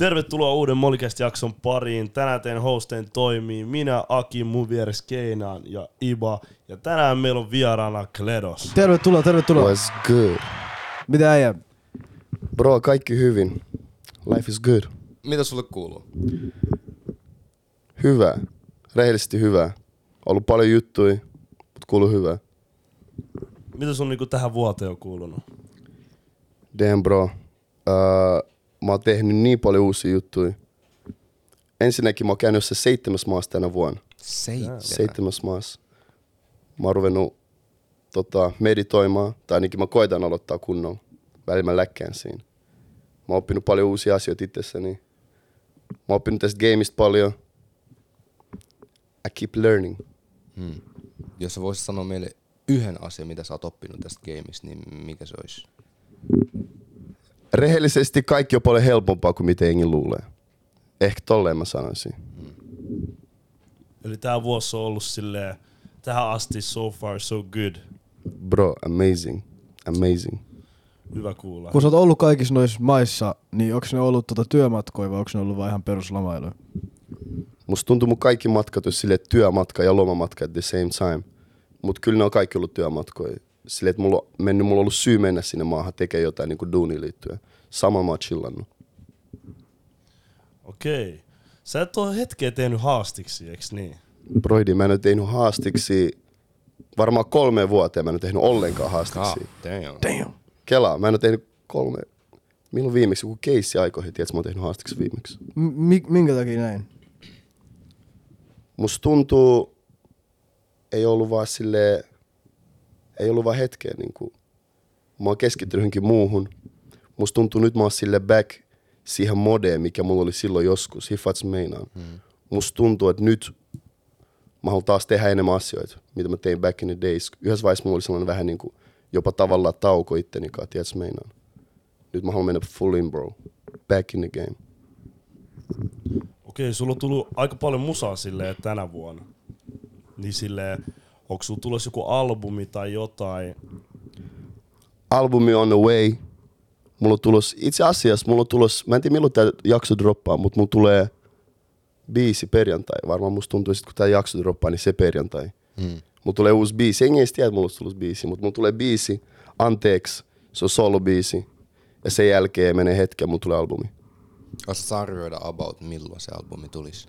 Tervetuloa uuden Molicast-jakson pariin. Tänään teidän hosteen toimii minä, Aki, mun vieressä Keinaan ja Iba. Ja tänään meillä on vieraana Kledos. Tervetuloa, tervetuloa. What's good? Mitä äijä? Bro, kaikki hyvin. Life is good. Mitä sulle kuuluu? Hyvä. Rehellisesti hyvä. Ollut paljon juttuja, mutta kuuluu hyvä. Mitä sun niinku tähän vuoteen on kuulunut? Damn bro. Uh, mä oon tehnyt niin paljon uusia juttuja. Ensinnäkin mä oon käynyt jossain seitsemäs maassa tänä vuonna. Seitsemän. Seitsemäs maassa. Mä oon ruvennut tota, meditoimaan, tai ainakin mä koitan aloittaa kunnolla. Välillä mä läkkään siinä. Mä oon oppinut paljon uusia asioita itsessäni. Mä oon oppinut tästä gameista paljon. I keep learning. Hmm. Jos sä voisit sanoa meille yhden asian, mitä sä oot oppinut tästä gameista, niin mikä se olisi? Rehellisesti kaikki on paljon helpompaa kuin mitä jengi luulee. Ehkä tolleen mä sanoisin. Eli tää vuosi on ollut silleen, tähän asti so far so good. Bro, amazing. Amazing. Hyvä kuulla. Kun sä oot ollut kaikissa noissa maissa, niin onko ne ollut tota työmatkoja vai onko ne ollut vain ihan peruslamailuja? Musta tuntuu mun kaikki matkat on silleen työmatka ja lomamatka at the same time. Mut kyllä ne on kaikki ollut työmatkoja. Silleen, että mulla on, mennyt, mulla on ollut syy mennä sinne maahan tekemään jotain niin kuin duuniin liittyen. Sama mä oon chillannut. Okei. Sä et ole hetkeä tehnyt haastiksi, eiks niin? Broidi, mä en ole tehnyt haastiksi varmaan kolme vuoteen. Mä en ole tehnyt ollenkaan haastiksi. damn. Damn. Kelaa, mä en ole tehnyt kolme. Milloin viimeksi? Joku keissi aikoihin, tiedätkö, mä oon tehnyt haastiksi viimeksi. M- minkä takia näin? Musta tuntuu, ei ollut vaan sille ei ollut vaan hetkeä niinku. Mä oon keskittynyt johonkin muuhun. Musta tuntuu nyt mä oon sille back siihen modeen, mikä mulla oli silloin joskus. Hiffats meinaan. Mm. Musta tuntuu, että nyt mä haluan taas tehdä enemmän asioita, mitä mä tein back in the days. Yhdessä vaiheessa mulla oli sellainen vähän niinku jopa tavallaan tauko itteni kanssa, tiedätkö meinaan. Nyt mä haluan mennä full in bro. Back in the game. Okei, sulla on tullut aika paljon musaa silleen tänä vuonna. Niin silleen, onko sulla tulossa joku albumi tai jotain? albumi on the way. Mulla on tulos, itse asiassa mulla on tulos, mä en tiedä milloin tää jakso droppaa, mutta mulla tulee biisi perjantai. Varmaan musta tuntuu, että kun tää jakso droppaa, niin se perjantai. Hmm. Mulla tulee uusi biisi. Ei edes tiedä, että mulla on tullut biisi, mutta mulla tulee biisi, anteeksi, se on solo-biisi. Ja sen jälkeen menee hetken, mulla tulee albumi. Osaatko arvioida about milloin se albumi tulisi?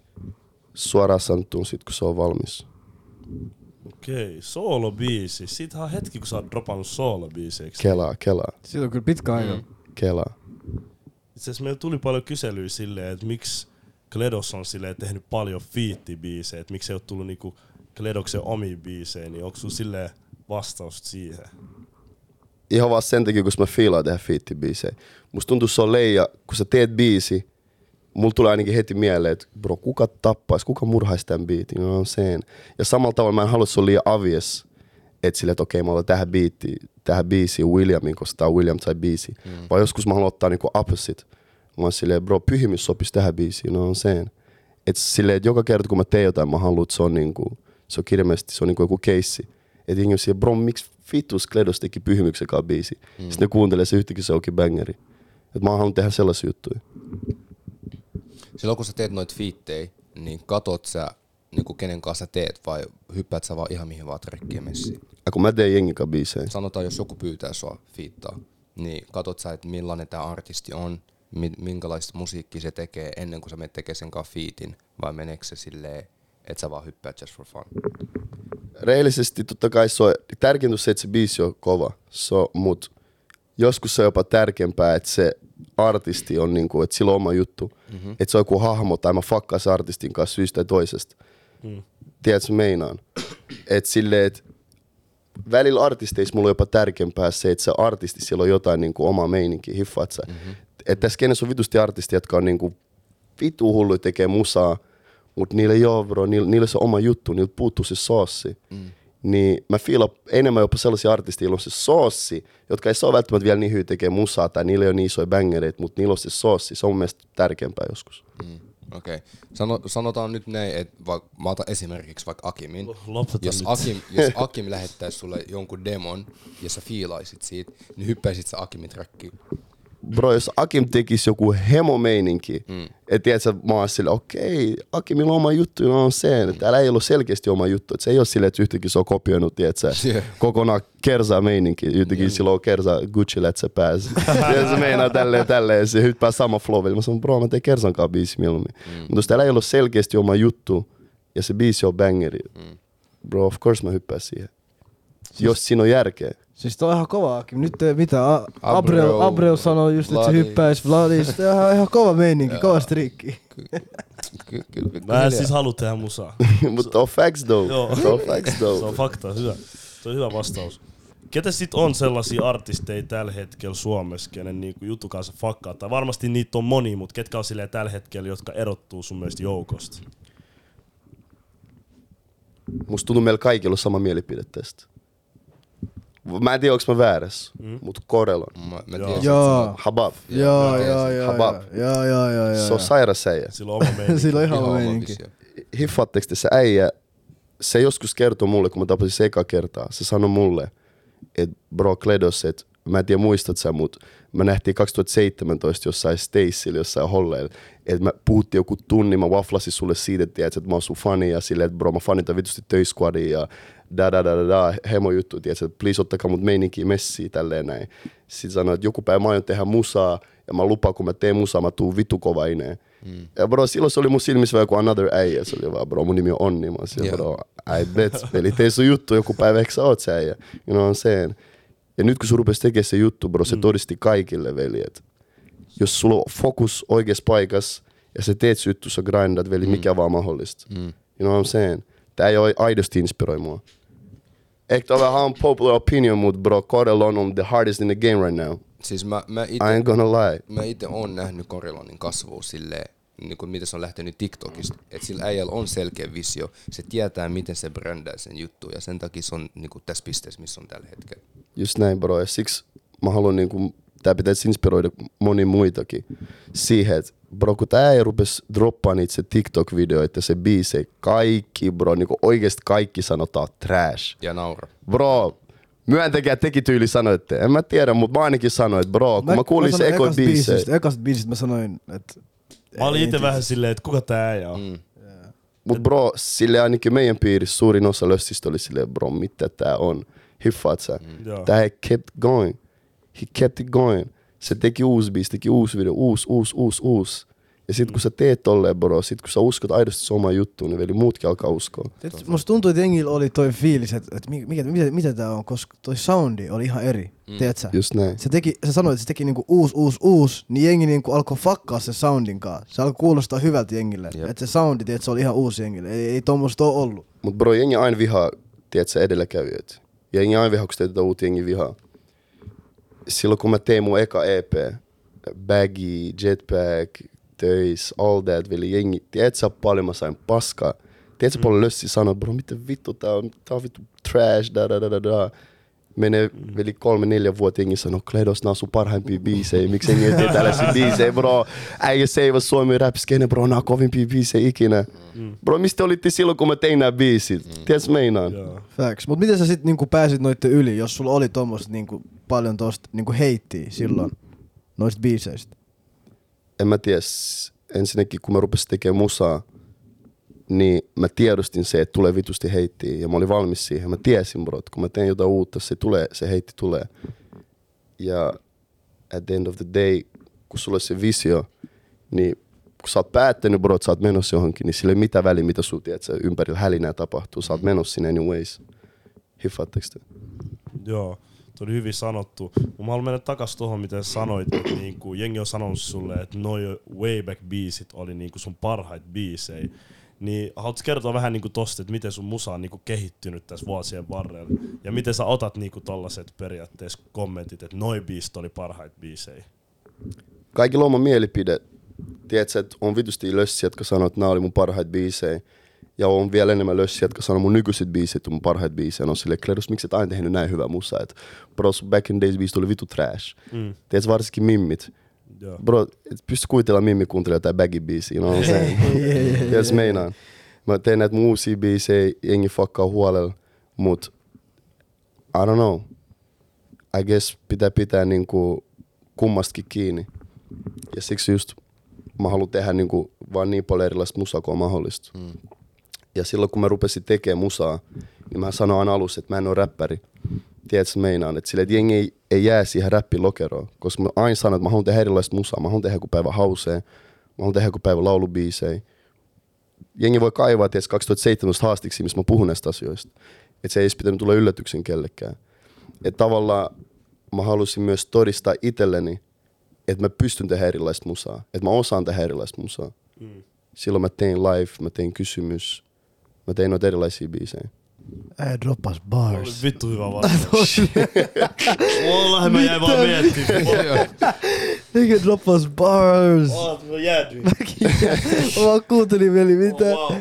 Suoraan sanottuna sit, kun se on valmis. Okei, soolo-biisi. Siitähän on hetki, kun sä oot dropannut soolo-biisi, eiks? Kelaa, kelaa, Siitä on kyllä pitkä aika. Mm. kelaa. Itse asiassa meillä tuli paljon kyselyä silleen, että miksi Kledos on silleen tehnyt paljon fiittibiisejä, että miksi ei ole tullut niinku Kledoksen omia biisejä, niin onko sulla silleen vastaus siihen? ihan vaan sen takia, kun mä fiilaan tehdä fiittibiisejä. Musta tuntuu, se on leija, kun sä teet biisi, mulla tulee ainakin heti mieleen, että bro, kuka tappaisi, kuka murhaisi tämän biitin, no on sen. Ja samalla tavalla mä en halua, että se on liian obvious, että silleen, että okei, mä otan tähän biitti, tähän biisiin Williamin, koska on William tai biisi. Mm. Vaan joskus mä haluan ottaa niinku opposite. Mä oon silleen, bro, pyhimys sopisi tähän biisiin, no on sen. Että silleen, että joka kerta kun mä teen jotain, mä haluan, että se on niinku, se on kirjallisesti, se on niinku joku keissi. Että jengi on silleen, bro, miksi vitus Kledos teki pyhimyksen kanssa biisi? Mm. Sitten ne kuuntelee se yhtäkkiä se onkin bangeri. Että mä haluan tehdä sellaisia juttuja. Silloin kun sä teet noit fiittejä, niin katot sä niin kenen kanssa sä teet vai hyppäät sä vaan ihan mihin vaan trekkiä messiin? Ja kun mä teen jengin kanssa biisejä, Sanotaan, jos joku pyytää sua fiittaa, niin katot sä, että millainen tämä artisti on, mi- minkälaista musiikkia se tekee ennen kuin sä menet tekemään sen kanssa fiitin, vai meneekö se silleen, että sä vaan hyppäät just for fun? rehellisesti totta kai se on tärkeintä se, että se biisi on kova, so, mut joskus se on jopa tärkeämpää, että se artisti on niinku, että sillä on oma juttu. Mm-hmm. Että se on joku hahmo tai mä fakkaan se artistin kanssa syystä tai toisesta. Mm. Tiedätkö, meinaan? että silleen, että välillä artisteissa mulla on jopa tärkeämpää se, että se artisti, siellä on jotain niinku omaa meininkiä, hiffaat sä. Mm-hmm. Että tässä kenessä on vitusti artisti, jotka on niinku vitu hullu tekee musaa, mutta niillä ei ole, bro, niillä, niillä se oma juttu, niillä puuttuu se soossi. Mm. Niin mä fiilan enemmän jopa sellaisia artisteja, joilla on se soossi, jotka ei saa välttämättä vielä niin hyvin tekee musaa tai niillä ei ole niin isoja bangereita, mutta niillä on se soossi. Se on mun mielestä tärkeämpää joskus. Mm. Okei. Okay. Sano, sanotaan nyt näin, että va, mä otan esimerkiksi vaikka Akimin. Lopeta Jos nyt. Akim, jos Akim lähettäisi sulle jonkun demon ja sä fiilaisit siitä, niin hyppäisit sä Akimin trackiin. Bro, jos Akim tekisi joku hemomeininki, mm. että tiedätkö, mä oon sille, okei, Akimilla on oma juttu, no on se, että täällä ei ollut selkeästi oma juttu, että se ei ole silleen, että yhtäkkiä se on kopioinut, tiedätkö, Yeah. kokonaan kersaa meininki, yhtäkkiä silloin on kersaa Gucci Let's pääsi. ja se meinaa tälleen, tälleen, ja se hyppää sama flow, mä sanon, bro, mä teen kersankaan biisi mieluummin. Mm. Mutta jos täällä ei ollut selkeästi oma juttu, ja se biisi on bangeri, mm. bro, of course mä hyppään siihen. Jos siinä on järkeä. Siis toi on ihan kova Akim. Nyt ei mitään. A- Abreu, Abreu, Abreu sanoi just, että se Vladi. hyppäisi Vladista. Ihan, ihan kova meininki, kova striikki. Kyllä, Mä en siis halua tehdä musaa. Mutta on facts though. Joo. Se on facts Se on though. fakta, hyvä. Se on hyvä vastaus. Ketä sit on sellaisia artisteja tällä hetkellä Suomessa, kenen niinku juttu kanssa fakkaa? Tai varmasti niitä on moni, mutta ketkä on silleen tällä hetkellä, jotka erottuu sun mielestä joukosta? Musta tuntuu meillä kaikilla on sama mielipide tästä. Mä en tiedä, onko mä väärässä, mm. mutta Korelon. Mä, mä Joo. tiedän, Joo. Habab. Joo, joo, joo. Habab. Joo, joo, joo. Se on sairas äijä. Sillä on oma meininki. Sillä on ihan oma meininki. Hiffaatteko te se äijä, se joskus kertoi mulle, kun mä tapasin se eka kertaa, se sanoi mulle, että bro Kledos, että mä en tiedä muistat sä, mutta mä nähtiin 2017 jossain Stacyllä, jossain holleilla, että mä puhuttiin joku tunnin, mä waflasin sulle siitä, että, tiedät, että mä oon sun fani ja silleen, että bro mä fanitan vitusti töisquadia ja da da da da da, hemo juttu, tiedät, että please ottakaa mut meininkiä messiin tälleen näin. Sitten sanoi, että joku päivä mä aion tehdä musaa ja mä lupaan, kun mä teen musaa, mä tuun vitu kova ineen. Mm. Ja bro, silloin se oli mun silmissä vähän kuin another äijä. Se oli vaan, bro, mun nimi on Onni. Mä olisin, Joo. bro, I bet. Eli tee sun juttu joku päivä, eikö sä oot se äijä? You know what I'm saying? Ja nyt kun sun rupesi tekemään se juttu, bro, se todisti kaikille, veli, että jos sulla on fokus oikeassa paikassa ja sä teet juttu, sä grindat, veli, mikä vaan mahdollista. Mm. You know what I'm saying? Tää ei ole aidosti inspiroi mua. Ehkä tää on vähän unpopular opinion, mutta bro, Corelon on the hardest in the game right now. Siis mä, mä I ite, ain't gonna lie. mä ite oon nähnyt Korilonin kasvua silleen, niin kuin miten se on lähtenyt TikTokista. Että sillä äijällä on selkeä visio. Se tietää, miten se brändää sen juttu. Ja sen takia se on niin kuin tässä pisteessä, missä on tällä hetkellä. Just näin bro, ja siksi mä haluan niinku, tää pitäisi inspiroida moni muitakin siihen, että bro, kun tää ei rupes droppaa niitä se TikTok-videoita ja se biise, kaikki bro, niinku oikeesti kaikki sanotaan trash. Ja naura. Bro, myöntäkää teki tyyli sanoi, että en mä tiedä, mutta mä ainakin sanoin, että bro, kun mä, kuulin se sanoin eko ekasta biise, biisistä- Ekasta biisistä mä sanoin, että... Mä olin ei- itse vähän silleen, että kuka tää äijä on. Mm. Mut bro, sille ainakin meidän piirissä suurin osa lössistä oli silleen, bro, mitä tää on? Hiffaat sä? Joo. Tää he kept going. He kept it going. Se teki uusi biisi, teki uusi video, uusi, uusi, uusi, uusi. Ja sit kun sä teet tolleen, bro, sit kun sä uskot aidosti se oma juttu, niin veli muutkin alkaa uskoa. Tiedätkö, Musta tuntuu, että jengillä oli toi fiilis, että, että mikä, mitä, mitä tää on, koska toi soundi oli ihan eri. Mm. Tiedätkö? Just näin. Se teki, se sanoi, että se teki niinku uusi, uusi, uusi, niin jengi niinku alkoi fakkaa se soundin kanssa. Se alkoi kuulostaa hyvältä jengille. Jep. Että se soundi, tiedätkö, se oli ihan uusi jengille. Ei, ei tommoista ole ollut. Mut bro, jengi aina vihaa, tiedätkö, edelläkävijät. Jengi aina vihaa, kun teetetään uutta jengi vihaa. Silloin kun mä tein mun eka EP, Baggy, Jetpack, Töis, all that, veli jengi, tiedätkö sä paljon mä sain paskaa? Tiedätkö mm. paljon lössi sanoi, bro, mitä vittu tää on, tää on vittu trash, da da da da da. Menee veli kolme, neljä vuotta jengi sanoo, Kledos, nää on sun parhaimpia biisejä, miksi jengi ei tee tällaisia biisejä, bro. Äijä seivä Suomi rap skene, bro, nää on kovimpia biisejä ikinä. Mm. Bro, mistä olitte silloin, kun mä tein nää biisit? Mm. Tiedätkö meinaan? Joo. Facts. Mut miten sä sit niinku pääsit noitten yli, jos sulla oli tommoista niinku paljon tosta niinku heittiä silloin noista biiseistä? en mä tiedä, s- ensinnäkin kun mä rupesin tekemään musaa, niin mä tiedostin se, että tulee vitusti heittiä ja mä olin valmis siihen. Mä tiesin bro, että kun mä teen jotain uutta, se, tulee, se heitti tulee. Ja at the end of the day, kun sulla on se visio, niin kun sä oot päättänyt bro, että sä oot menossa johonkin, niin sillä ei mitään väliä, mitä sun tiedät, sä ympärillä hälinää tapahtuu. Sä oot menossa sinne anyways. Hiffaatteko te? Joo, tuo oli hyvin sanottu. Mä haluan mennä takas tuohon, mitä sä sanoit, että niinku, jengi on sanonut sulle, että noi Wayback-biisit oli niinku sun parhaita biisejä. Niin haluatko kertoa vähän niinku tosta, että miten sun musa on niinku kehittynyt tässä vuosien varrella? Ja miten sä otat niinku tollaset periaatteessa kommentit, että noi biisit oli parhaita biisejä? kaikilla on oma mielipide. Tiedätkö, että on vitusti lössiä, jotka sanoo, että nämä oli mun parhaita biisejä. Ja on vielä enemmän lössiä, jotka sanoo mun nykyiset biisit on mun parhaita biisejä. No silleen, Klerus, miksi et aina tehnyt näin hyvää musaa? Et, bro, sun back in days biisit oli vitu trash. Mm. Tiedätkö, varsinkin mimmit. Joo. Bro, et pysty kuvitella mimmi kuuntelee jotain baggy biisiä, you know what I'm saying? Tiedätkö, meinaan. Mä teen näitä mun uusia biisejä, jengi fuckaa huolella, mut I don't know. I guess pitää pitää niinku kummastakin kiinni. Ja siksi just mä haluan tehdä niinku vaan niin paljon erilaista musaa kuin mahdollista. Mm. Ja silloin kun mä rupesin tekemään musaa, niin mä sanoin aina alussa, että mä en ole räppäri. Tiedätkö, meinaan, että, sille, että jengi ei, ei jää siihen räppilokeroon. Koska mä aina sanon, että mä haluan tehdä erilaista musaa. Mä haluan tehdä joku päivä hausee. Mä haluan tehdä joku päivä laulubiisejä. Jengi voi kaivaa, tiedätkö, 2017 haastiksi, missä mä puhun näistä asioista. Että se ei edes pitänyt tulla yllätyksen kellekään. Että tavallaan mä halusin myös todistaa itselleni, että mä pystyn tehdä erilaista musaa. Että mä osaan tehdä erilaista musaa. Mm. Silloin mä tein live, mä tein kysymys, mä tein noita erilaisia biisejä. Ää, droppas Oli bars. vittu hyvä vastaus. Wallahi mä jäin vaan miettimään. Nigga droppas bars. Oot, mä jäädyin. Mä vaan kuuntelin veli, mitä? Wow.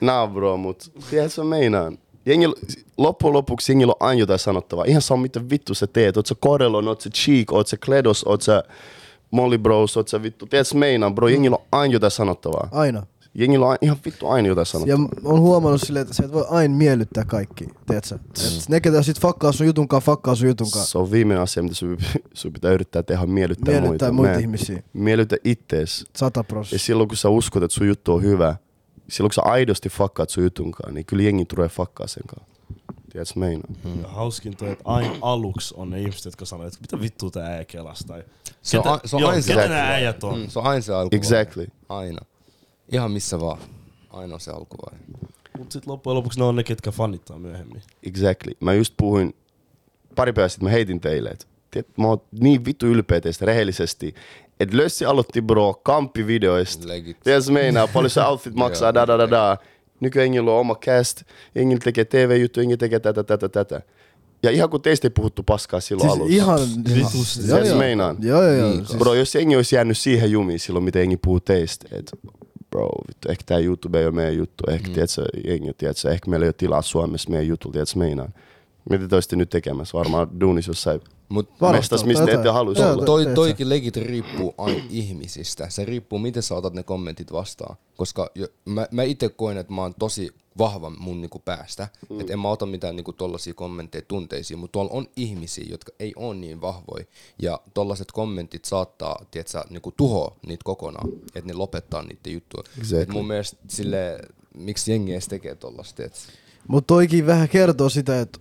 Nah bro, mut tiedätkö mä meinaan? Jengi, loppujen lopuksi jengillä on aina jotain sanottavaa. Ihan sama mitä vittu sä teet. Oot sä Corellon, oot sä Cheek, oot sä Kledos, oot sä Molly Bros, oot sä vittu. Tiedätkö meinaan bro, jengillä on aina jotain sanottavaa. Aina. Jengillä on ihan vittu aina jotain Ja sanottavaa. m- on huomannut silleen, että sä et voi aina miellyttää kaikki, tiedätkö? Et ne, ketä sit fakkaa sun jutunkaan, fakkaa sun jutunkaan. Se on viimeinen asia, mitä sun, sun pitää yrittää tehdä, miellyttää, Miellyttää muita. muita ihmisiä. Miellytä ittees. Sata Ja prosenttia. silloin kun sä uskot, että sun juttu on hyvä, silloin kun sä aidosti fakkaat sun jutunkaan, niin kyllä jengi tulee fakkaa sen kanssa. Tiedätkö meinaa? Ja hauskin toi, että aina aluksi on ne ihmiset, jotka sanoo, että mitä vittua tää äijä kelas. Tai Se on ketä, se on joo, aina se ketä alkuvaihe. nämä äijät on? Mm, se on aina se alkuvaihe. Exactly. Aina. Ihan missä vaan. Aina se alkuvaihe. Mut sit loppujen lopuksi ne on ne, ketkä fanittaa myöhemmin. Exactly. Mä just puhuin, pari päivää sitten mä heitin teille, että mä oon niin vittu ylpeä teistä rehellisesti, että Lössi aloitti bro kamppivideoista. Legit. Tiedätkö meinaa, paljon se outfit maksaa, da da da da. Nykyään jengillä on oma cast, jengillä tekee TV-juttu, jengi tekee tätä, tätä, tätä. Ja ihan kun teistä ei puhuttu paskaa silloin Siis alussa. ihan... Vitusti. Joo, Tiedätkö joo. meinaan? Joo, joo, joo. Niin, Siis, Bro, jos jengi olisi jäänyt siihen jumiin silloin, mitä jengi puhuu teistä, että bro, vittu, ehkä tää YouTube ei ole meidän juttu, ehkä, mm. tiedätkö, jengi, tiedätkö, ehkä meillä ei ole tilaa Suomessa meidän jutulla, tiedätkö, meinaan. Mitä te olisitte nyt tekemässä? Varmaan duunis jossain Mut mestas, mistä jotain. ette haluaisi Joo, olla. to- toi, toikin legit riippuu aina ihmisistä. Se riippuu, miten sä otat ne kommentit vastaan. Koska jo, mä, mä itse koen, että mä oon tosi vahva mun niinku päästä. Mm. Että en mä ota mitään niinku tollasia kommentteja tunteisiin, mutta tuolla on ihmisiä, jotka ei ole niin vahvoja. Ja tollaset kommentit saattaa, tiedätkö, niinku tuhoa niitä kokonaan. Että ne lopettaa niitä juttuja. Exactly. Et mun mielestä sille, miksi jengi edes tekee tollasta, tiedätkö? Mut toikin vähän kertoo sitä, että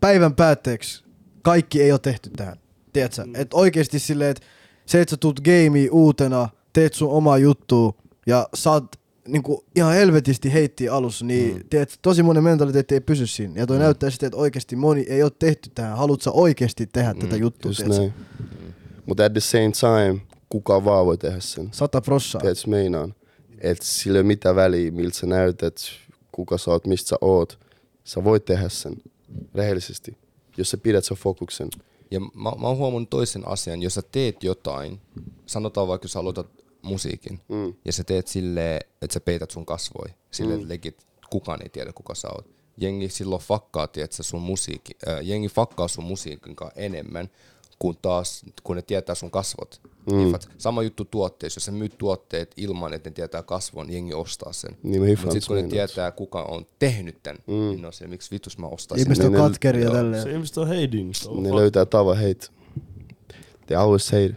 päivän päätteeksi kaikki ei ole tehty tähän. Tiedätkö? Mm. Että oikeesti silleen, että se, että sä tulet gameen uutena, teet sun omaa juttua ja saat niinku ihan helvetisti heittiä alussa, niin mm. tiedät, tosi monen mentaliteetti ei pysy siinä. Ja toi mm. näyttää sitten, että oikeasti moni ei ole tehty tähän. Haluat sä oikeasti tehdä mm. tätä juttua. Mutta at the same time, kuka vaan voi tehdä sen. Sata prossaa. Tiedätkö, meinaan? Että sillä ei ole mitään väliä, miltä sä näytät, kuka sä oot, mistä sä oot. Sä voit tehdä sen rehellisesti, jos sä pidät sen fokuksen. Ja mä, mä oon huomannut toisen asian, jos sä teet jotain, sanotaan vaikka jos sä aloitat musiikin, mm. ja sä teet silleen, että sä peität sun kasvoi, silleen, mm. että legit kukaan ei tiedä kuka sä oot. Jengi silloin fakkaa, tiedätkö, sun musiikki, äh, jengi fakkaa sun musiikin enemmän, kun taas, kun ne tietää sun kasvot. Mm. Sama juttu tuotteissa, jos sä myyt tuotteet ilman, että ne tietää kasvon, jengi ostaa sen. Niin Mutta sitten kun ne tietää, kuka on tehnyt tämän, mm. niin on siellä, miksi vitus mä ostaisin Ihmiset on katkeria tälleen. Se ihmiset on heidin. Se on Ne fuck. löytää tavan hate. They always hate.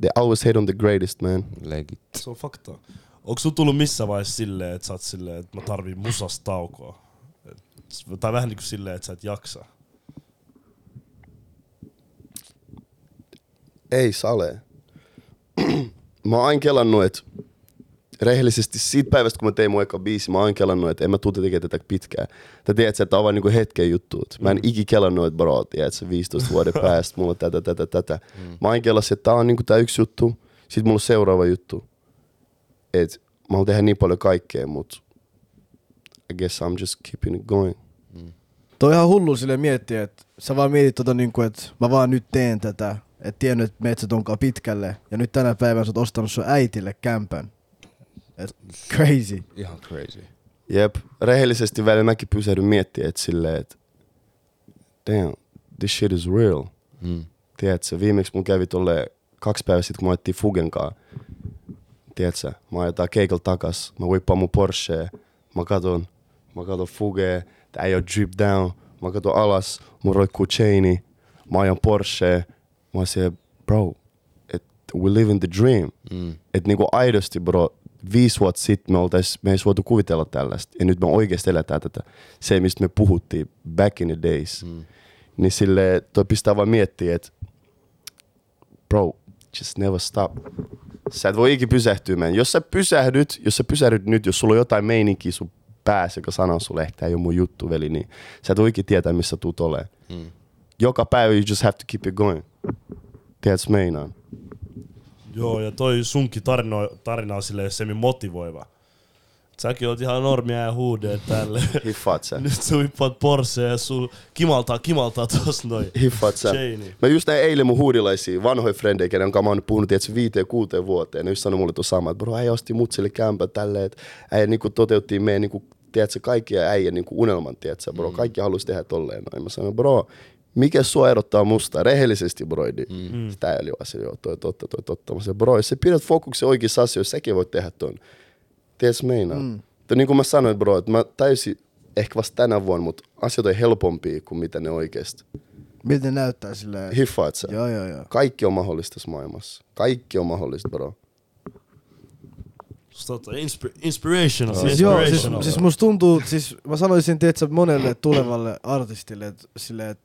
They always hate on the greatest, man. legit. Se on fakta. Onko sun tullut missä vaiheessa silleen, että sä oot silleen, että mä tarviin musasta taukoa? Et, tai vähän niinku silleen, että sä et jaksa. Ei sale. mä oon aina kelannut, että rehellisesti siitä päivästä, kun mä tein mun eka biisi, mä oon kelannut, että en mä tuu tekemään tätä pitkään. Tai tiedät sä, että on vaan niinku hetken juttu. Mä en iki kelannut, että bro, tiedät sä, 15 vuoden päästä, mulla on tätä, tätä, tätä. Mä aina kelasin, että tää on niinku tää yksi juttu, sit mulla on seuraava juttu. Et mä haluan tehdä niin paljon kaikkea, mut I guess I'm just keeping it going. Toi on ihan hullu sille miettiä, että sä vaan mietit tota niinku, että mä vaan nyt teen tätä, et tiennyt, että metsät onkaan pitkälle, ja nyt tänä päivänä sä oot ostanut sun äitille kämpän. Et crazy. Ihan crazy. Jep, rehellisesti välillä mäkin pysähdyn miettimään, että silleen, että damn, this shit is real. Mm. Tiedätkö, viimeksi mun kävi tolle kaksi päivää sitten, kun mä ajettiin Fugenkaa. Tiedätkö, mä ajetaan keikalla takas, mä whippaan mun Porsche, mä katon, mä katon Fuge, tää ei oo drip down, mä katon alas, mun roikkuu chaini, mä ajan Porsche, mä siellä bro, että we live in the dream. Mm. Että niinku aidosti, bro, viisi vuotta sitten me, oltais, me ei voitu kuvitella tällaista. Ja nyt me oikeasti eletään tätä. Se, mistä me puhuttiin back in the days. Mm. Niin sille toi pistää vaan miettiä, että bro, just never stop. Sä et voi ikinä pysähtyä, man. Jos sä pysähdyt, jos sä pysähdyt nyt, jos sulla on jotain meininkiä sun päässä, joka sanoo sulle, että tää ei ole mun juttu, veli, niin sä et voi ikinä tietää, missä tuut olemaan. Mm. Joka päivä you just have to keep it going. Tiedätkö meinaan? Joo, ja toi sunkin tarina, tarina on silleen semi motivoiva. Säkin oot ihan normia ja huudee tälle. Hiffaat sä. Nyt sä vippaat Porsche ja sul kimaltaa, kimaltaa tos noin. Hiffaat sä. Chaini. Mä just näin eilen mun huudilaisia vanhoja frendejä, kenen kanssa mä oon puhunut tietysti viiteen kuuteen vuoteen. Ne just sanoi mulle tuossa sama, että bro, äijä osti mutsille kämpä tälleen, että äijä niinku toteuttiin meidän niinku, tiedätkö, kaikkia äijän niinku unelman, tiedätkö, bro. Kaikki halusi tehdä tolleen noin. Mä sanoin, bro, mikä sua erottaa musta? Rehellisesti, bro. Niin. Mm. Sitä ei oli asia, joo, toi totta, toi totta. Mä sanoin, bro, jos sä pidät fokuksen oikeissa asioissa, säkin voit tehdä ton. Tiedätkö meinaa? Mm. niin kuin mä sanoin, bro, että mä täysin ehkä vasta tänä vuonna, mutta asiat on helpompia kuin mitä ne oikeasti. Miltä ne näyttää silleen? Hiffaat sä? Joo, joo, joo. Kaikki on mahdollista tässä maailmassa. Kaikki on mahdollista, bro. Totta, inspi- inspirational. Siis joo, siis, siis musta tuntuu, siis mä sanoisin tietsä, monelle tulevalle artistille, että sille, et,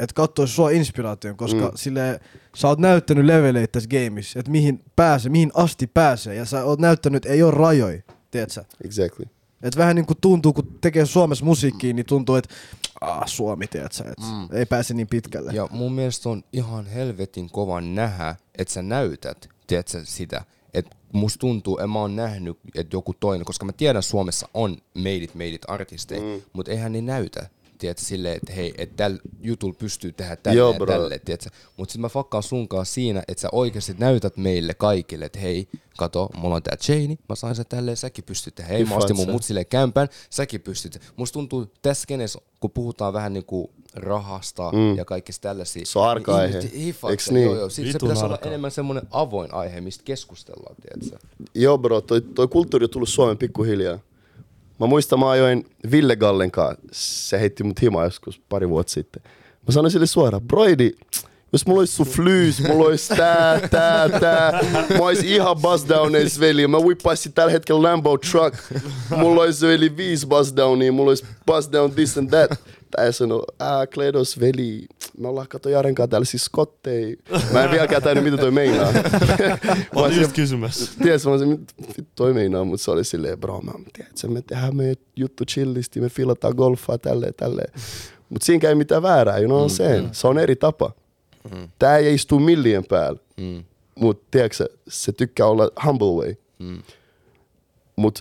et katsois sua inspiraation, koska Mm. sille sä oot näyttänyt leveleitä tässä gameissa, että mihin pääsee, mihin asti pääsee, ja sä oot näyttänyt, että ei ole rajoja, tietsä. Exactly. Et vähän niinku tuntuu, kun tekee Suomessa musiikkia, niin tuntuu, että ah, Suomi, tietsä, että Mm. ei pääse niin pitkälle. Ja mun mielestä on ihan helvetin kova nähdä, että sä näytät, tiedätkö, sitä. Että musta tuntuu, en mä oon nähnyt, että joku toinen, koska mä tiedän Suomessa on made it, made it artisteja, mm. mutta eihän ne näytä, tiedätkö, silleen, että hei, että tällä jutulla pystyy tehdä tälle Joo, ja bro. tälle, tiedätkö. Mutta sit mä fakkaan sunkaan siinä, että sä oikeasti näytät meille kaikille, että hei, kato, mulla on tää chaini, mä sain sen tälleen, säkin pystyt tehdä. Hei, mä ostin mun sä. mutsille kämpän, säkin pystyt. Musta tuntuu tässä skenessä, kun puhutaan vähän niinku rahasta mm. ja kaikista tällaisia. Se on arka niin aihe. sen, niin? Joo, joo. Siis se pitäisi olla enemmän semmoinen avoin aihe, mistä keskustellaan, tiedätkö? Joo, bro, toi, toi kulttuuri on tullut Suomeen pikkuhiljaa. Mä muistan, mä ajoin Ville Gallen kanssa. Se heitti mut himaa joskus pari vuotta sitten. Mä sanoin sille suoraan, broidi, jos mulla olisi sun flyys, mulla olisi tää, tää, tää. Mä ois ihan buzz downeis, veli. Mä whippaisin tällä hetkellä Lambo truck. Mulla olisi veli viisi buzz downia, mulla olisi buzz down this and that. Tää sanoi, ää, Kledos, veli, me ollaan kato Jaren kanssa tällaisia skottei. Mä en vieläkään tiennyt, mitä toi meinaa. Mä olin just kysymässä. Ties, mä olisin, toi meinaa, mutta se oli silleen, bro, mä tiedätkö, me tehdään meidän juttu chillisti, me filataan golfaa tälleen, tälleen. Mutta siinä ei mitään väärää, you know what I'm saying? Se on eri tapa. Tää ei istu millien päällä, Mm. mutta tiedätkö, se tykkää olla humble way. Mm. Mutta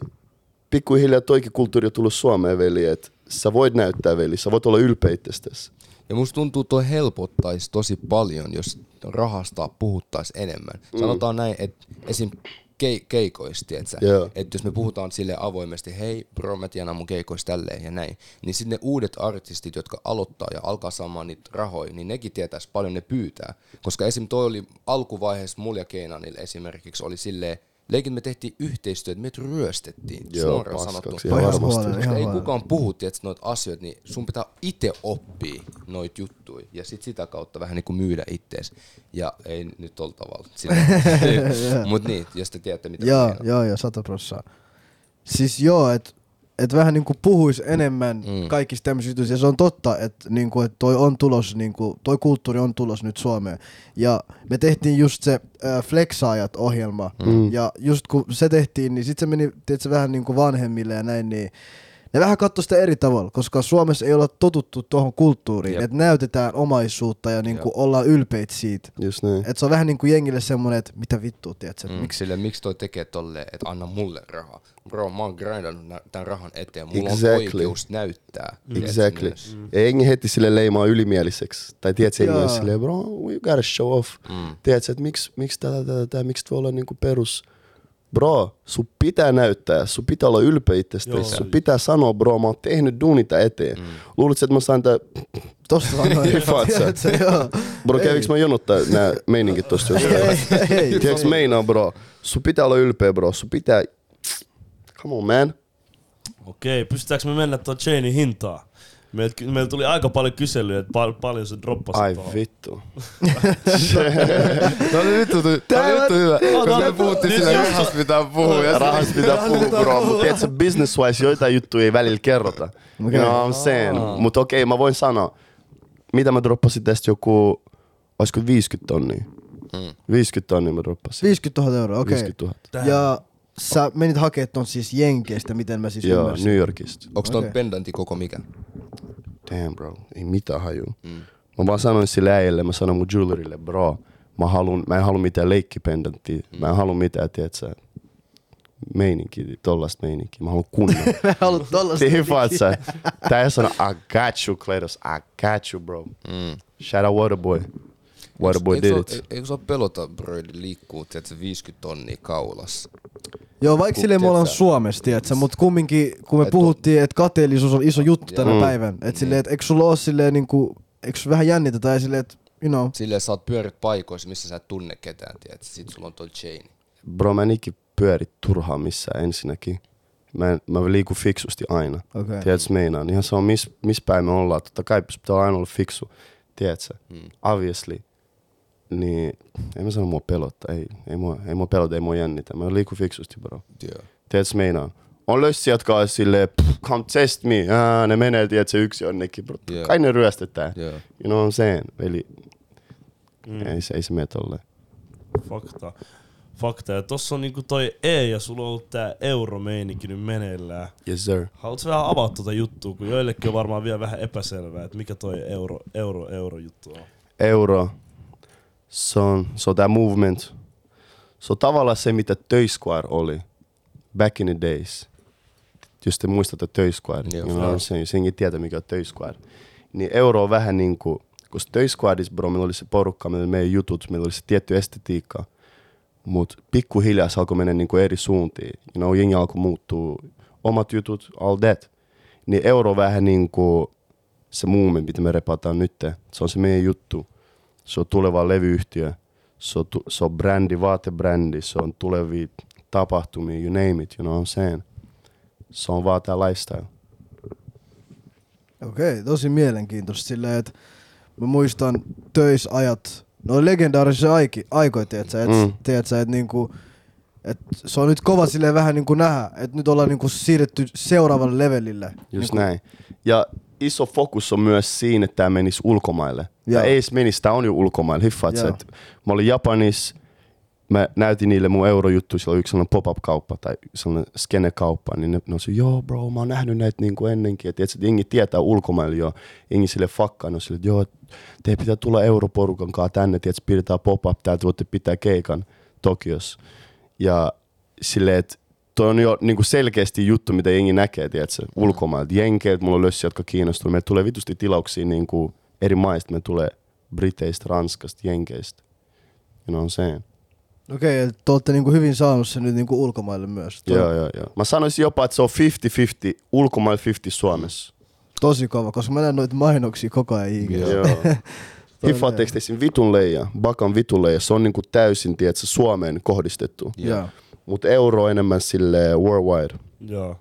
pikkuhiljaa toikin kulttuuri on tullut Suomeen, veli, että sä voit näyttää, veli, sä voit olla ylpeä itsestäsi. Ja musta tuntuu, toi helpottaisi tosi paljon, jos rahasta puhuttaisiin enemmän. Mm. Sanotaan näin, että esim. Kei- keikoista? Joo. Että jos me puhutaan sille avoimesti, hei bro, mä tiedän mun keikoista tälleen ja näin, niin sitten ne uudet artistit, jotka aloittaa ja alkaa saamaan niitä rahoja, niin nekin tietäis paljon ne pyytää. Koska esim. toi oli alkuvaiheessa mulla ja esimerkiksi oli silleen, leikin me tehtiin yhteistyötä, me ryöstettiin, Joo, suoraan sanottu. ihan varmasti. Koska ei kukaan puhu tietysti noita asioita, niin sun pitää itse oppia noita juttuja ja sit sitä kautta vähän niinku myydä ittees. Ja ei nyt tolla tavalla. Mut niin, jos te tiedätte mitä Joo, joo, joo, sata prossaa. Siis joo, että et vähän niinku puhuis enemmän Mm. mm. kaikista tämmöisistä jutuista. Ja se on totta, että niinku, et toi on tulos, niinku, toi kulttuuri on tulos nyt Suomeen. Ja me tehtiin just se äh, Flexaajat-ohjelma. Mm. Ja just kun se tehtiin, niin sit se meni tiedätkö, vähän niinku vanhemmille ja näin, niin ne vähän katsoi sitä eri tavalla, koska Suomessa ei olla totuttu tuohon kulttuuriin, että näytetään omaisuutta ja niinku ollaan ylpeitä siitä. Just niin. Et se on vähän niinku jengille semmonen, että mitä vittua, tiedätkö, Mm. mm. Miksi, sille, miksi toi tekee tolleen, että anna mulle rahaa? Bro, mä oon grindannut tämän rahan eteen. Mulla Exactly. on oikeus näyttää. tiedätkö, Exactly. Ja jengi heti sille leimaa ylimieliseksi. Tai tiedätkö, jengi on Joo. silleen, bro, we gotta show off. Mm. Tiedätkö, että miksi, miksi tätä, tätä, tätä, miksi voi olla niinku perus. Bro, sun pitää näyttää, sun pitää olla ylpeä Joo. itsestäsi, sun pitää sanoa, bro, mä oon tehnyt duunita eteen. Mm. Luuletko, että mä sain tää, Tosta vaan noin. Hiffaat sä? Tiedätkö, joo. bro, käviks mä jonottaa nää meiningit tosta. Tiedätkö meinaa, bro? Sun pitää olla ylpeä, bro, sun pitää, come on, man. Okei, pystytäänkö me mennä tuon chainin hintaan? Meillä, meillä tuli aika paljon kyselyjä, että pal- paljon se droppasit Ai tuohon. vittu. No niin vittu, tuli- no niin vittu hyvä. Koska me puhuttiin just- rahasta pitää puhua. Ja Rahasta pitää puhua, bro. Mutta tiedätkö, business wise joitain juttuja ei välillä kerrota. You know what I'm saying? Mutta okei, mä voin sanoa, mitä mä droppasin tästä joku, olisiko 50 tonnia? Mm. 50 tonnia mä droppasin. 50 000 euroa, okei. 50 000. Ja sä menit hakemaan ton siis Jenkeistä, miten mä siis Joo, ymmärsin. New Yorkista. Onks ton Okei. pendanti koko mikä? Damn bro, ei mitään haju. Mm. Mä vaan sanoin sille äijälle, mä sanoin mun jewelrylle, bro, mä, haluun, mä en halua mitään leikkipendanttia. Mm. Mä en halua mitään, tiedätkö, meininkiä, tollasta meininkiä. Mä haluan kunnon. Mä haluan tollasta. Tifaat sä? Tää ei sano, I got you, Kledos, I got you, bro. Mm. Shout out Waterboy. Waterboy Eikö did it. Eikö se ole pelota, bro, liikkuu, tiedätkö, 50 tonnia kaulassa? Joo, vaikka silleen me ollaan tiedätkö? Suomessa, tiedätkö, mutta kumminkin, kun me Et puhuttiin, että kateellisuus on iso juttu tänä Mm. päivän, että silleen, että eikö sulla ole silleen niinku, eikö vähän jännitä tai silleen, että, you know, Silleen sä oot pyörit paikoissa, missä sä et tunne ketään, tiedät. Sit sulla on toi chain. Bro, mä en ikin pyöri turhaan missään ensinnäkin. Mä, en, mä liikun fiksusti aina. Okay. Tiedätkö meinaan? Ihan se on, missä mis päin me ollaan. Totta kai pitää aina olla fiksu. Tiedätkö? Mm. Obviously. Niin, ei mä sano mua pelottaa. Ei, ei, mua, ei mua pelota, ei mua jännitä. Mä liikun fiksusti, bro. Joo. Tiedätkö meinaan? On lössi, jotka on silleen, "Pff, come test me. Aa, ne menee, tiedätkö, yksi jonnekin. Bro. Joo. Kai ne ryöstetään. Joo. You know what I'm saying? Eli Mm. ei, se, ei se mene tolleen. Fakta. Fakta. Ja tossa on niinku toi E ja sulla on ollut tää euromeininki nyt meneillään. Yes sir. Haluatko vähän avata tuota juttua, kun joillekin on varmaan vielä vähän epäselvää, että mikä toi euro, euro, euro juttu on. Euro. Se on, se on tää movement. Se on tavallaan se, mitä Töisquare oli back in the days. Jos te muistatte Töisquare, Joo. you know, se, jos jengi tietää, mikä on Töisquare. Niin euro on vähän niin kuin, koska Töisquareissa, bro, meillä oli se porukka, meillä oli meidän jutut, meillä oli se tietty estetiikka. Mutta pikkuhiljaa se alkoi mennä niin kuin eri suuntiin. You know, jengi alkoi muuttua, omat jutut, all that. Niin euro on vähän niin kuin se movement, mitä me repataan nyt. Se on se meidän juttu. Se on tuleva levyyhtiö. Se on, tu- se on brändi, vaatebrändi. Se on tulevia tapahtumia, you name it, you know what I'm saying. Se on vaan tää lifestyle. Okei, okay, tosi mielenkiintoista silleen, että mä muistan töisajat, no legendaarisia aiki, aikoja, tiedätkö, että mm. tiedätkö, että niinku, et se on nyt kova silleen vähän niinku nähdä, että nyt ollaan niinku siirretty seuraavalle levelille. Just niinku, näin. Ja iso fokus on myös siinä, että tämä menisi ulkomaille. Joo. Tämä ei menisi, tämä on jo ulkomaille. Hiffaat Joo. että mä olin Japanissa, mä näytin niille mun eurojuttu, siellä oli yksi sellainen pop-up-kauppa tai sellainen skene-kauppa, niin ne, ne on se, joo bro, mä oon nähnyt näitä niin kuin ennenkin. Ja tiedätkö, että jengi tietää ulkomaille jo, jengi sille fakkaan, on sille, että joo, te pitää tulla europorukan kanssa tänne, tiedätkö, pidetään pop-up, täältä voitte pitää keikan Tokiossa. Ja silleen, että toi on jo niinku selkeästi juttu, mitä jengi näkee, tiedätkö, ulkomailta. Jenkeiltä, mulla on lössi, jotka kiinnostuu. Meille tulee vitusti tilauksia niinku eri maista. Me tulee Briteistä, Ranskasta, Jenkeistä. You know what I'm saying? Okei, okay, te olette niinku hyvin saanut sen nyt niinku ulkomaille myös. Toi, Joo, joo, joo. Mä sanoisin jopa, että se on 50-50, ulkomailla 50 Suomessa. Tosi kova, koska mä näen noita mainoksia koko ajan ikinä. Joo. Siinä vitun leija, bakan vitun leija, se on niinku täysin, tiedätkö, Suomeen kohdistettu. Joo. Mutta euro enemmän sille worldwide. Joo.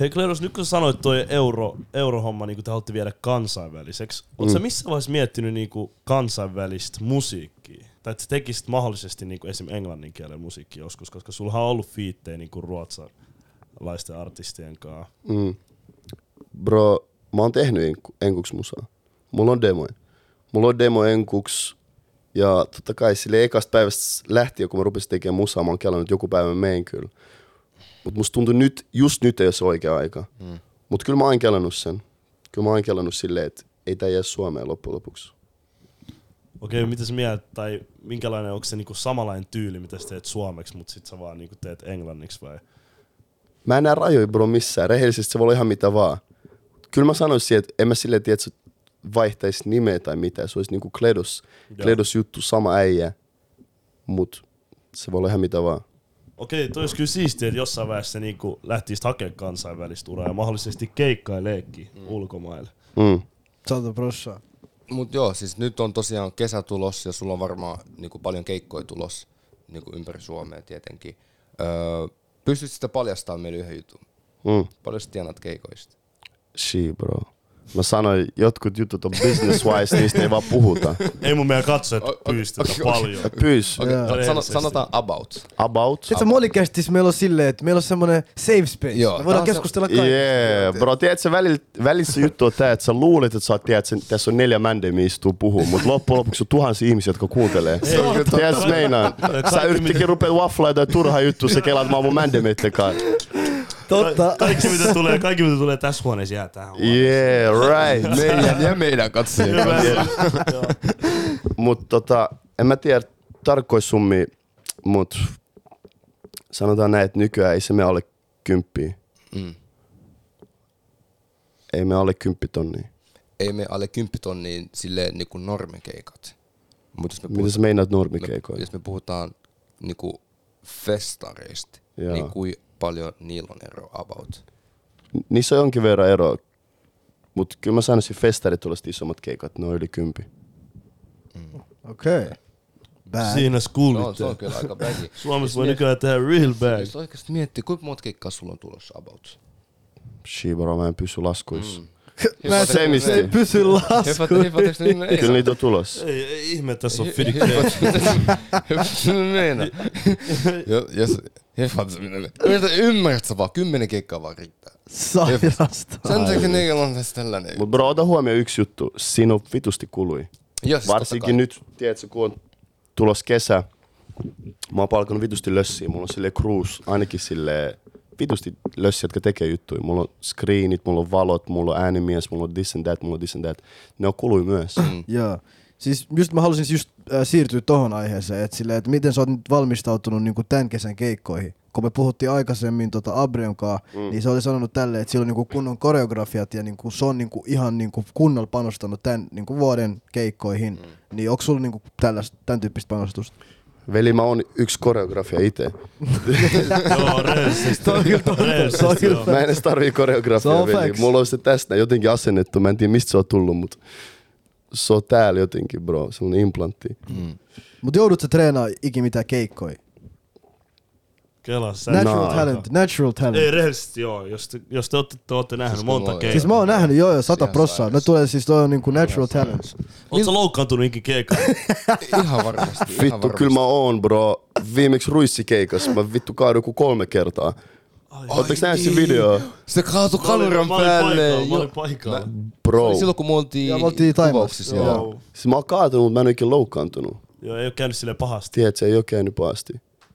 Hei Kleros, nyt kun sanoit toi euro, eurohomma, niin te haluatte viedä kansainväliseksi, Mm. missä vaiheessa miettinyt niin kuin kansainvälistä musiikkia? Tai että tekisit mahdollisesti niin kuin esim. englannin kielen musiikkia joskus, koska sulla on ollut fiittejä niin kuin ruotsalaisten artistien kanssa. Mm. Bro, mä oon tehnyt enku, enkuks musaa. Mulla on demoja. Mulla on demo enkuks. Ja totta kai sille ekasta päivästä lähtien, kun mä rupesin tekemään musaa, mä oon kelannut, että joku päivä meen kyllä. Mut musta tuntui nyt, just nyt ei ole se oikea aika. Mm. Mut kyllä mä oon kelannut sen. Kyllä mä oon kelannut silleen, että ei tää jää Suomeen loppujen lopuksi. Okei, mitä sä mieltä, tai minkälainen, onko se niinku samanlainen tyyli, mitä sä teet suomeksi, mutta sit sä vaan niinku teet englanniksi vai? Mä en näe rajoja bro missään. Rehellisesti se voi olla ihan mitä vaan. Kyllä mä sanoisin, että en mä silleen tiedä, että vaihtaisi nimeä tai mitä. Se olisi niinku Kledos. Kledos juttu, sama äijä. Mut se voi olla ihan mitä vaan. Okei, toi olisi kyllä siistiä, että jossain vaiheessa niinku lähtisit hakemaan kansainvälistä uraa ja mahdollisesti keikkaileekin mm. ulkomaille. Mm. Sata prossaa. Mut joo, siis nyt on tosiaan kesä tulos ja sulla on varmaan niinku paljon keikkoja tulos niinku ympäri Suomea tietenkin. Öö, pystyt sitä paljastamaan meille yhden jutun? Mm. Paljon sä tienaat keikoista? She, bro. Mä sanoin, jotkut jutut on business wise, niistä ei vaan puhuta. Ei mun meidän katsojat O- o- pystytä okei, okei. paljon. Pyys, Okei, Joo. sano, sanotaan about. about. Tiedätkö, Molikästissä meillä on silleen, että meillä on semmoinen safe space. Joo, Me voidaan on se- keskustella kaikista. Yeah, bro, tiedätkö, välillä, välissä juttu on tää, että sä luulet, että sä oot, tiedät, että tässä on neljä mändeä, mistä istuu puhuu, mutta loppujen lopuksi on tuhansia ihmisiä, jotka kuuntelee. Tiedätkö, mitä meinaan? Sä yrittikin rupea wafflaa jotain turhaa juttua, sä kelaat mä oon mun mändemeitten kanssa. Totta. Kaikki mitä tulee, kaikki mitä tulee tässä huoneessa jää tähän huoneeseen. Yeah, right. Meidän ja meidän katsojien kanssa. Mut tota, en mä tiedä tarkkoja summia, mut sanotaan näin, että nykyään ei se me alle kymppiä. Mm. Ei me alle kymppitonnia. Ei me alle 10 tonniin silleen niinku normikeikat. Mutta jos me Mitä sä meinaat me, normikeikoilla? jos me puhutaan niinku festareista, Joo. niin kuin paljon niillä on ero about? Niissä on jonkin verran eroa. Mut kyllä mä sanoisin festarit tuollaiset isommat keikat, ne on yli kympi. Okei. Okay. Bad. Siinä Se on, se skuulitte. on kyllä aika baggy. Suomessa voi nykyään tehdä real bag. Jos oikeasti miettii, kuinka monta keikkaa sulla on tulossa about? Shibaro, mä en pysy laskuissa. Mm. Mä en Semisti. ei pysy lasku. Hypätäks ne niin Kyllä niitä on tulossa. Ei, ei ihme, että tässä on? Jos, hypätäks ne Yritä ymmärrät sä vaan, kymmenen keikkaa vaan riittää. Sairasta. Sen takia ne on tässä tällainen. Mut bro, ota huomioon yksi juttu. Siinä on vitusti kului. Joo, siis Varsinkin nyt, tiedätkö, kun on tulos kesä. Mä oon palkannut vitusti lössiä. Mulla on sille cruise, ainakin sille vitusti lössiä, jotka tekee juttuja. Mulla on screenit, mulla on valot, mulla on äänimies, mulla on this and that, mulla on this and that. Ne on kului myös. Mm. Joo. Siis just mä halusin just äh, siirtyä tohon aiheeseen, että silleen, että miten sä oot nyt valmistautunut niinku tämän kesän keikkoihin. Kun me puhuttiin aikaisemmin tota Abrion kanssa, mm. niin se oli sanonut tälleen, että sillä on niinku kunnon koreografiat ja niinku se on niinku ihan niinku kunnolla panostanut tämän niinku vuoden keikkoihin. Mm. Niin onko sulla niinku tällaista, tämän tyyppistä panostusta? Veli, mä oon yksi koreografia itse. Joo, rehellisesti. Se on kyllä totta, se on Rehellisesti, kyllä joo. Mä en edes tarvii Se koreografiaa, veli. facts. Mulla on se tästä jotenkin asennettu. Mä en tiedä, mistä se on tullut, mutta se on täällä jotenkin, bro. Se on implantti. Mm. Mut joudut sä treenaa ikin mitään keikkoja? Kela, sä. Natural Naa. talent, natural talent. Ei rehellisesti joo, jos te, jos te ootte, te ootte nähnyt Siis monta keikkaa. Siis mä oon nähnyt joo joo sata prossaa. Ne tulee siis toi on niinku natural talent. Oot sä loukkaantunut ikin keikalla? Ihan varmasti. ihan Vittu, varmasti. kyllä mä oon, bro. Viimeksi ruissikeikas mä vittu kaaduin kuin kolme kertaa. Ootteko nähnyt sen video? Se kaatui kameran päälle. paikalla, Mä olin paikalla. Bro. Silloin kun me oltiin, kuvauksissa. Joo. Siis mä oon kaatunut, mutta mä en ole ikinä loukkaantunut. Joo, ei oo käynyt silleen pahasti. Tiedät, ei oo käynyt pahasti.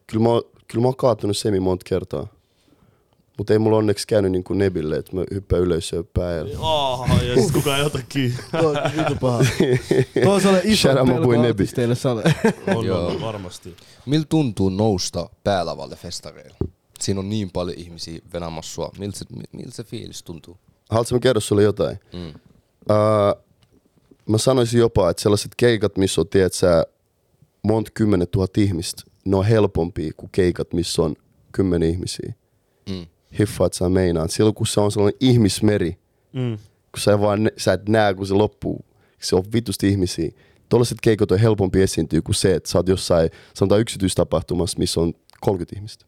Kyllä mä, oon- kyllä mä oon kaatunut semi monta kertaa. Mutta ei mulla onneksi käynyt niin kuin Nebille, että mä hyppään ylös ja päällä. Oh, ja sit kukaan ei ota kiinni. Tuo on vitu paha. Tuo on sellainen iso pelko artisteille sale. On, Joo. on, varmasti. Miltä tuntuu nousta päälavalle festareilla? Siinä on niin paljon ihmisiä venämässä sua. Miltä se, mi- miltä se fiilis tuntuu? Haluatko mä kertoa sulle jotain? Mm. Uh, mä sanoisin jopa, että sellaiset keikat, missä on, tiedät sä, monta kymmenet tuhat ihmistä, ne on helpompia kuin keikat, missä on kymmenen ihmisiä. Mm. Hiffaat sä meinaan. Silloin kun se on sellainen ihmismeri, Mm. kun sä, vaan, sä et näe, kun se loppuu, se on vitusti ihmisiä. Tuollaiset keikat on helpompi esiintyä kuin se, että sä oot jossain, sanotaan yksityistapahtumassa, missä on 30 ihmistä.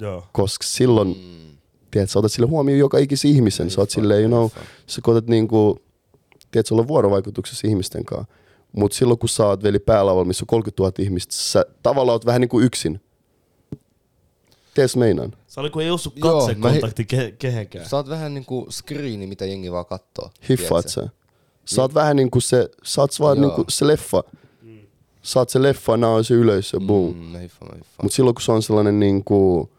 Joo. Koska silloin, mm. tiedät, sä otat sille huomioon joka ikisen ihmisen. Sä oot silleen, you know, sä koetat niinku, tiedät, sä olla vuorovaikutuksessa ihmisten kanssa. Mutta silloin kun sä oot veli päälavalla, missä on 30 000 ihmistä, sä tavallaan oot vähän niinku yksin. Tiedätkö meinaan? Se oli kun ei osu Joo, katsekontakti ke- kehenkään. Sä oot vähän niinku screeni, mitä jengi vaan kattoo. Hiffaat sä. Sä oot vähän niinku se, sä oot vaan Joo. niinku se leffa. Sä oot se leffa, nää on se yleisö, boom. Mm, hiffaan, mä hiffaan. Mut silloin kun se on sellainen niinku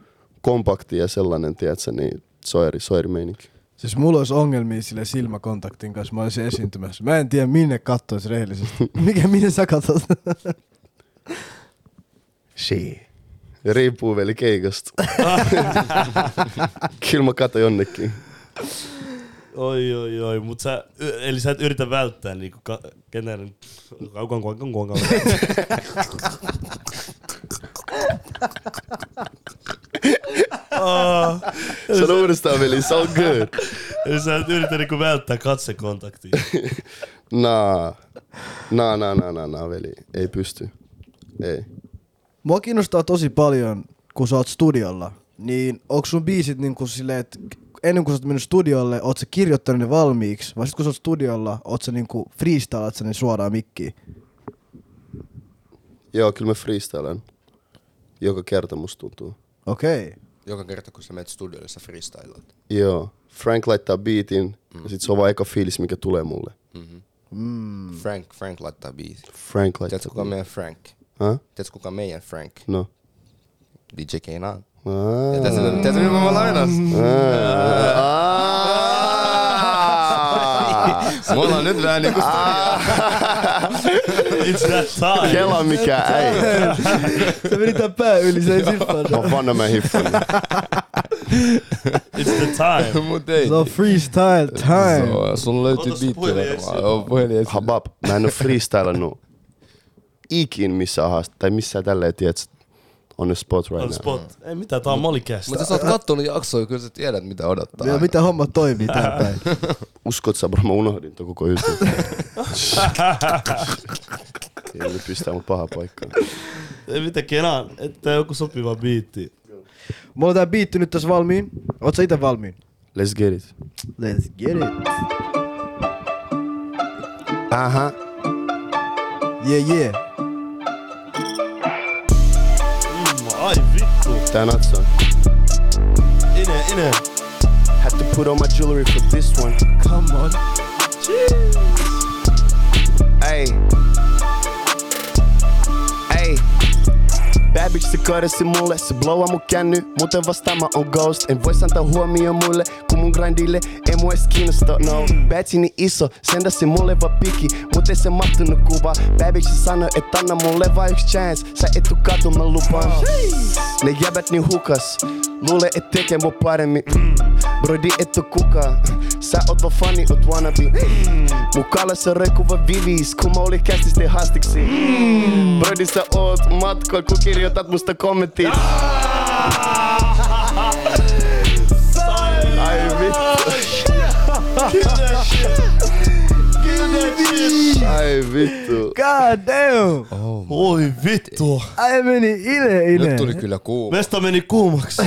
kompakti ja sellainen, tiedätkö, niin se on eri, se on eri meininki. Siis mulla olisi ongelmia sille silmäkontaktin kanssa, mä olisin esiintymässä. Mä en tiedä minne kattois rehellisesti. Mikä, minne sä katsot? Shit. Riippuu veli keikasta. Kyllä mä katon jonnekin. Oi, oi, oi. Mut sä, eli sä et yritä välttää niinku ka- kenen... Kaukan, kaukan, kaukan. Ah, Sano uudestaan veli, se on good. Eli sä et yritä niinku välttää katsekontaktia. Naa. Naa, naa, naa, naa, naa, veli. Ei pysty. Ei. Mua kiinnostaa tosi paljon, kun sä oot studiolla, niin onko sun biisit niinku silleen, että ennen kuin sä oot mennyt studiolle, oot sä kirjoittanut ne valmiiksi, vai sit kun sä oot studiolla, oot sä niinku freestylat sä ne suoraan mikkiin? Joo, kyllä mä freestylen. Joka kerta musta tuntuu. Okei. Okay. Joka kerta kun sä menet studiolle, sä freestylat. Joo. Frank laittaa beatin, mm. ja sit se on vaan eka fiilis, mikä tulee mulle. Mm. Frank, Frank laittaa biisi. Frank laittaa Tiedätkö kuka on meidän Frank? Huh? Tiedätkö kuka on meidän Frank? No. DJ Keenan. Ah. Ja tiedätkö, mitä mä lainas? Me ollaan nyt vähän niinku It's that time. Kela mikä äi. Se meni tää pää yli, se ei siffaa. Mä vanna mä. It's the time. Mut ei. Se on freestyle time. So, sun löytyy biitti puhelin. Habab, mä en oo freestylannut ikin missään haast tai missään tälleen, tiedät, on the spot right On now. spot. Ei mitään, tää on Molikästä. Mutta sä oot kattonut jaksoja, kyllä sä tiedät mitä odottaa. Ja mitä homma toimii tää päin. Uskot sä, bro, mä unohdin ton koko jutun. Ei nyt pistää mut paha paikkaan. Ei mitään, Kenan, että joku sopiva biitti. Mulla on tää biitti nyt tässä valmiin. Oot sä ite valmiin? Let's get it. Let's get it. Aha. Yeah, yeah. Vittu. Tää natsaa. Ine, ine. Had to put on my jewelry for this one. Come on. Ay. Ay. Bad bitch se korjasi mulle, se blowaa mun känny, muuten vasta mä on ghost En vois antaa huomioon mulle, kun mun grindille. Ei mua edes kiinnosta, no. Badsi niin iso, sendasi mulle vaan piki, mut ei se mahtunut kuva. Bitch sanoi, et anna mulle vaan yks chance, sä et tuu katu mä lupaan. Ne jäbät niin hukas, luule et tekee mua paremmin. Brodi et oo kukaan, sä oot vaan fani, oot wannabe. Mun kalassa roikuva vivis, kun mä olin kästisten haastiksi Brodi sä oot matkoilla, kun kirjoitat musta kommentit. Ai Ai vittu God damn! Oi vittu. Ai meni ine ine. Nyt tuli kyllä kuuma. Mesta meni kuumaksi.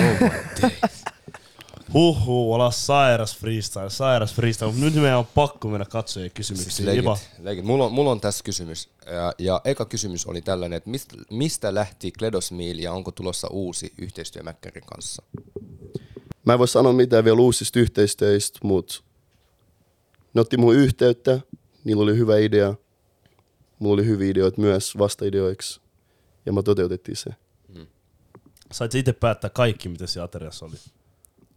Huhhuh, olla sairas freestyle, sairas freestyle. Mut nyt meidän on pakko mennä katsojien kysymyksiin. Iba. Leikit, leikit. Mulla, on, mulla on tässä kysymys. Ja, ja eka kysymys oli tällainen, että mistä, mistä lähti Kledos Meal ja onko tulossa uusi yhteistyö Mäkkärin kanssa? Mä en voi sanoa mitään vielä uusista yhteistöistä, mut ne otti mun yhteyttä, niillä oli hyvä idea. Mulla oli hyviä ideoita myös vastaideoiksi. Ja mä toteutettiin se. Sait sä itse päättää kaikki, mitä siinä ateriassa oli.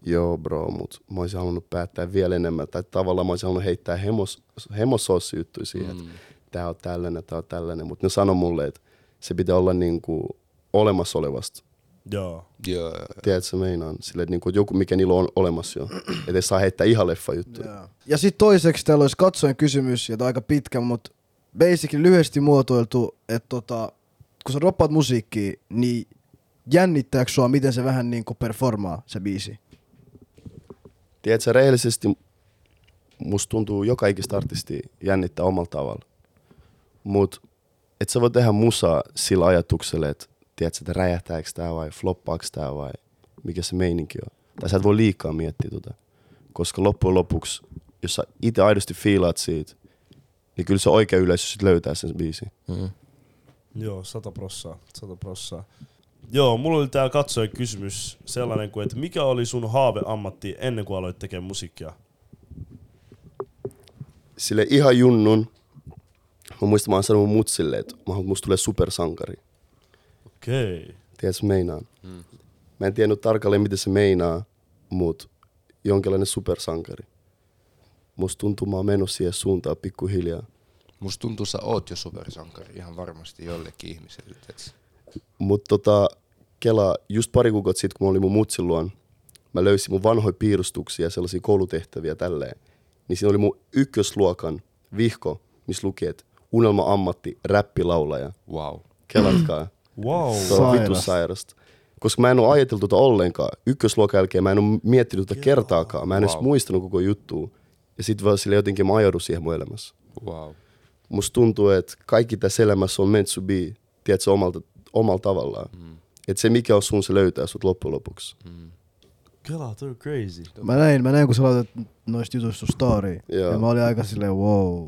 Joo bro, mut mä olisin halunnut päättää vielä enemmän. Tai tavallaan mä olisin halunnut heittää hemos, hemosossi-juttuja siihen, mm. että tää on tällainen, tää on tällainen. Mut ne sanoi mulle, että se pitää olla niinku olemassa olevasta. Joo. Joo, Tiedätkö meinaan? Silleen, että niinku joku, mikä niillä on olemassa jo. Että ei saa heittää ihan leffa juttuja. Ja sit toiseksi täällä olisi katsojen kysymys, ja tää on aika pitkä, mutta basically lyhyesti muotoiltu, että tota, kun sä droppaat musiikkia, niin jännittääkö sua, miten se vähän niinku performaa se biisi? Tiedätkö, rehellisesti musta tuntuu joka ikistä artisti jännittää omalla tavalla. Mut et sä voi tehdä musaa sillä ajatuksella, että tiedätkö, että räjähtääkö tää vai floppaako tää vai mikä se meininki on. Tai sä et voi liikaa miettiä tota. Koska loppujen lopuksi, jos sä itse aidosti fiilaat siitä, niin kyllä se oikea yleisö sit löytää sen biisin. Mm. Joo, sata prossaa, sata prossaa. Joo, mulla oli täällä katsojen kysymys sellainen kuin, että mikä oli sun haaveammatti ennen kuin aloit tekemään musiikkia? Sille ihan junnun, mä muistan, mä oon sanonut mutsille, että musta tulee supersankari. Okei. Okay. Tiedätkö meinaan? Mm. Mä en tiennyt tarkalleen, mitä se meinaa, mut jonkinlainen supersankari. Musta tuntuu, mä oon mennyt siihen suuntaan pikkuhiljaa. Musta tuntuu, sä oot jo supersankari ihan varmasti jollekin ihmiselle. tiedätkö? Mut tota, Kela, just pari kuukautta sitten, kun mä olin mun mutsin luon, mä löysin mun vanhoja piirustuksia ja sellaisia koulutehtäviä tälleen. Niin siinä oli mun ykkösluokan vihko, missä luki, että unelma-ammatti, räppilaulaja. Wow. Kelatkaa. Wow. Se on vittu Sairas. sairasta. Koska mä en oo ajatellut tota ollenkaan. Ykkösluokan jälkeen mä en oo miettinyt tota kertaakaan. Mä en edes Wow. muistanut koko juttua. Ja sit vaan sille jotenkin mä ajaudun siihen mun elämässä. Wow. Musta tuntuu, että kaikki tässä elämässä on meant to be, tiedätkö, omalta, omalla tavallaan. Mm. Että se mikä on sun, se löytää sut loppujen lopuksi. Kela, toi on crazy. Mä näin, mä näin kun sä laitat noista jutuista sun story. Joo. Ja mä olin aika silleen, wow,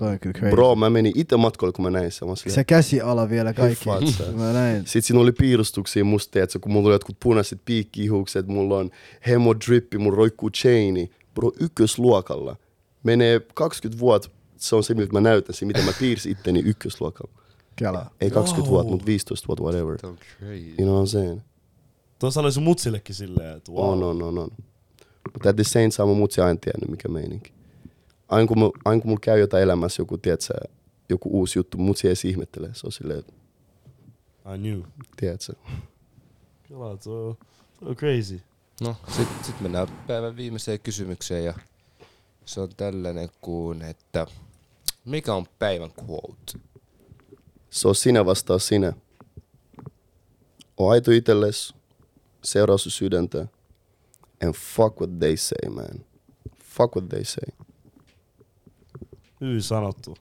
toi on kyllä crazy. Bro, mä menin itse matkoille, kun mä näin sen. Mä olin silleen, Se käsiala vielä kaikki. Sä. Mä näin. Sitten siinä oli piirustuksia musta, että kun mulla oli jotkut punaiset piikkihukset, mulla on hemo drippi, mulla roikkuu chaini. Bro, ykkösluokalla. Menee 20 vuotta, se on se, miltä mä näytän, se miten mä piirsin itteni ykkösluokalla. Kela. Ei 20 Wow. vuotta, mutta 15 vuotta, whatever. On crazy. You know what I'm saying? Tuossa oli sun mutsillekin silleen, että wow. On, on, on, on. Mutta at the same time, mun mutsi aina tiennyt, mikä meininki. Aina kun, mulla, aina kun mulla käy jotain elämässä, joku, tiedätkö, joku uusi juttu, mutsi ei edes ihmettele. Se on silleen, että, I knew. tiedätkö. Kela, toi on, crazy. No, sit, sit mennään päivän viimeiseen kysymykseen ja se on tällainen kuin, että mikä on päivän quote? Se on sinä vastaa sinä. O aito itelles, seuraa sun sydäntä, and fuck what they say, man. Fuck what they say. Hyvin sanottu.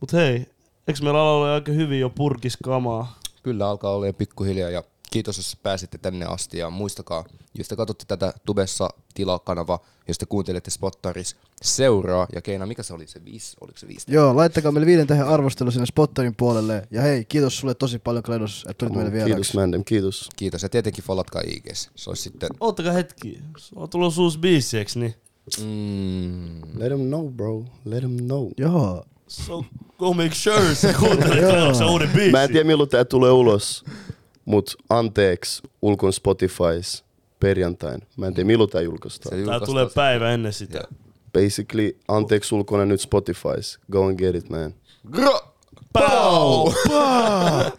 Mut hei, eikö meillä ala aika hyvin jo purkis kamaa? Kyllä alkaa olla jo pikkuhiljaa ja kiitos, jos pääsitte tänne asti ja muistakaa, jos te katsotte tätä tubessa tilakanava, jos te kuuntelette Spottaris, seuraa ja Keina, mikä se oli se viisi, oliko se viisi? Joo, laittakaa meille viiden tähän arvostelu sinne Spotterin puolelle. Ja hei, kiitos sulle tosi paljon Kledos, että tulit meille Kiitos, vieraaksi. Mandem, kiitos. Kiitos ja tietenkin follatkaa IGs. Se olisi sitten... Oottakaa hetki. Se on tullut uusi biisi, eiks niin? Mm, Let them know, bro. Let them know. Joo. So go make sure sä kuuntelet uuden biisi. Mä en tiedä milloin tää tulee ulos, mut anteeksi ulkon Spotifys perjantain. Mä en tiedä milloin tää julkaistaan. Tää tulee päivä ennen sitä. Joo. Basically, anteeksi ulkona nyt Spotifys. Go and get it, man. Gro! Pow! Pah!